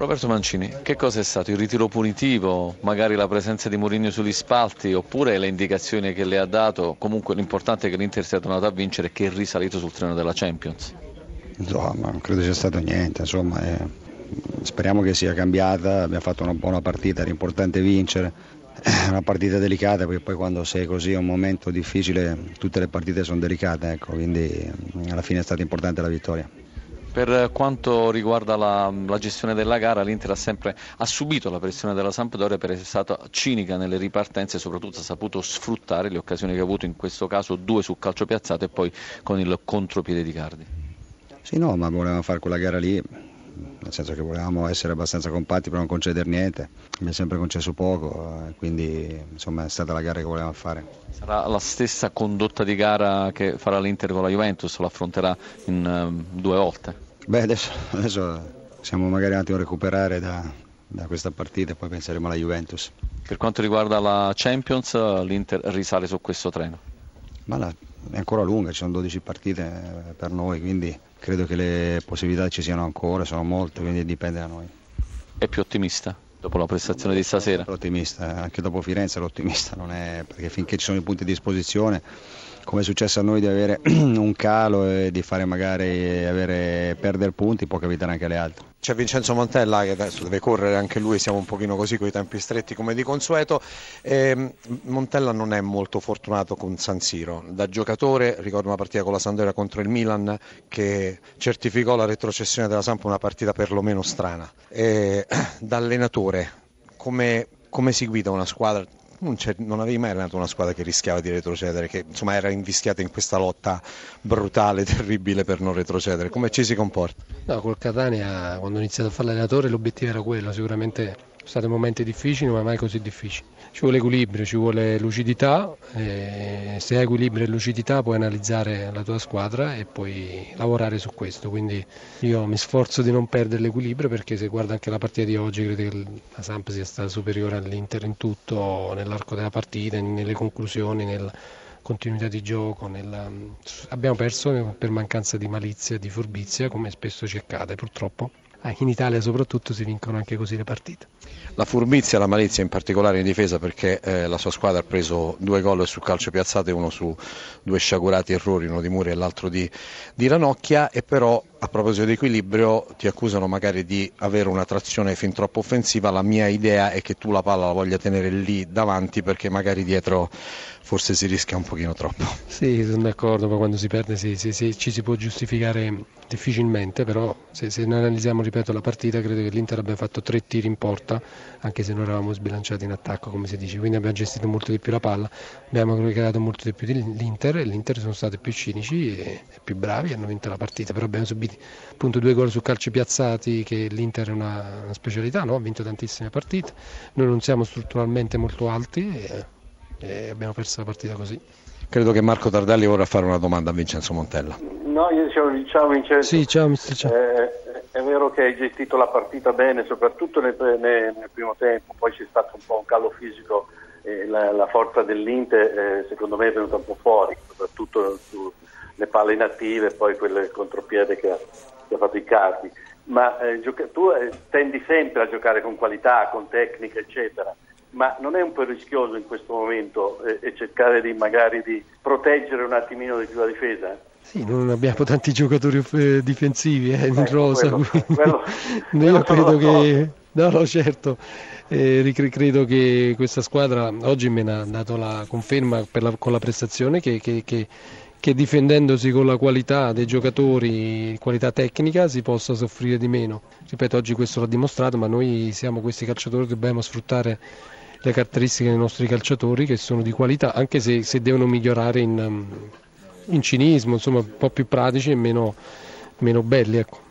Roberto Mancini, che cosa è stato? Il ritiro punitivo, magari la presenza di Mourinho sugli spalti oppure le indicazioni che le ha dato? Comunque l'importante è che l'Inter sia tornato a vincere e che è risalito sul treno della Champions. Insomma, non credo sia stato niente, insomma, eh, speriamo che sia cambiata, abbiamo fatto una buona partita, era importante vincere, è una partita delicata perché poi quando sei così è un momento difficile, tutte le partite sono delicate, ecco, quindi alla fine è stata importante la vittoria. Per quanto riguarda la, la gestione della gara, l'Inter ha sempre ha subito la pressione della Sampdoria per essere stata cinica nelle ripartenze e soprattutto ha saputo sfruttare le occasioni che ha avuto in questo caso due sul calcio piazzato e poi con il contropiede di Cardi. Sì, no, ma volevamo fare quella gara lì, nel senso che volevamo essere abbastanza compatti per non concedere niente, abbiamo sempre concesso poco, eh, quindi insomma è stata la gara che volevamo fare. Sarà la stessa condotta di gara che farà l'Inter con la Juventus, lo affronterà in um, due volte? Beh, adesso, adesso siamo magari attimo a recuperare da, da questa partita e poi penseremo alla Juventus. Per quanto riguarda la Champions, l'Inter risale su questo treno? Ma la, è ancora lunga, ci sono 12 partite eh, per noi, quindi credo che le possibilità ci siano ancora, sono molte, quindi dipende da noi. È più ottimista dopo la prestazione di stasera? L'ottimista, anche dopo Firenze l'ottimista, non è perché finché ci sono i punti a disposizione, come è successo a noi di avere un calo e di fare magari avere, perdere punti, può capitare anche alle altre. C'è Vincenzo Montella che adesso deve correre anche lui, siamo un pochino così con i tempi stretti come di consueto. E Montella non è molto fortunato con San Siro. Da giocatore ricordo una partita con la Sandoria contro il Milan che certificò la retrocessione della Sampa una partita perlomeno strana. E, da allenatore come, come si guida una squadra? Non, non, avevi mai allenato una squadra che rischiava di retrocedere, che insomma era invischiata in questa lotta brutale, terribile per non retrocedere. Come ci si comporta? No, col Catania quando ho iniziato a fare l'allenatore l'obiettivo era quello, sicuramente sono stati momenti difficili ma mai così difficili. Ci vuole equilibrio, ci vuole lucidità, se hai equilibrio e lucidità puoi analizzare la tua squadra e puoi lavorare su questo, quindi io mi sforzo di non perdere l'equilibrio perché se guarda anche la partita di oggi credo che la Samp sia stata superiore all'Inter in tutto, nell'arco della partita, nelle conclusioni, nella continuità di gioco, nella... abbiamo perso per mancanza di malizia di furbizia come spesso ci accade purtroppo. Eh, in Italia soprattutto si vincono anche così le partite. La furbizia e la malizia in particolare in difesa perché eh, la sua squadra ha preso due gol sul calcio piazzato e uno su due sciagurati errori, uno di Muri e l'altro di, di Ranocchia e però a proposito di equilibrio ti accusano magari di avere una trazione fin troppo offensiva, la mia idea è che tu la palla la voglia tenere lì davanti perché magari dietro forse si rischia un pochino troppo. Sì, sono d'accordo, ma quando si perde sì, sì, sì, ci si può giustificare difficilmente, però se, se noi analizziamo, ripeto, la partita, credo che l'Inter abbia fatto tre tiri in porta, anche se non eravamo sbilanciati in attacco, come si dice, quindi abbiamo gestito molto di più la palla, abbiamo creato molto di più l'Inter e l'Inter sono stati più cinici e, e più bravi, hanno vinto la partita, però abbiamo subito appunto due gol su calci piazzati che l'Inter è una, una specialità, no? ha vinto tantissime partite, noi non siamo strutturalmente molto alti e, e abbiamo perso la partita così. Credo che Marco Tardelli vorrà fare una domanda a Vincenzo Montella. No, io dicevo, ciao Vincenzo. Sì, ciao mister. Ciao. Eh, è vero che hai gestito la partita bene, soprattutto nel, nel, nel primo tempo, poi c'è stato un po' un calo fisico e la, la forza dell'Inter eh, secondo me è venuta un po' fuori, soprattutto sulle palle inattive e poi quel contropiede che ha, che ha fatto i cardi. Ma eh, gioca- tu eh, tendi sempre a giocare con qualità, con tecnica, eccetera ma non è un po' rischioso in questo momento eh, e cercare di magari di proteggere un attimino di più la difesa? Sì, non abbiamo tanti giocatori eh, difensivi eh, in ecco, rosa. Quello, quello, io credo che. No, no, certo. Eh, credo che questa squadra oggi me ne ha dato la conferma la, con la prestazione che, che, che, che, difendendosi con la qualità dei giocatori, qualità tecnica, si possa soffrire di meno. Ripeto, oggi questo l'ha dimostrato, ma noi siamo questi calciatori che dobbiamo sfruttare le caratteristiche dei nostri calciatori che sono di qualità, anche se, se devono migliorare in, in, cinismo, insomma un po' più pratici e meno, meno belli. Ecco.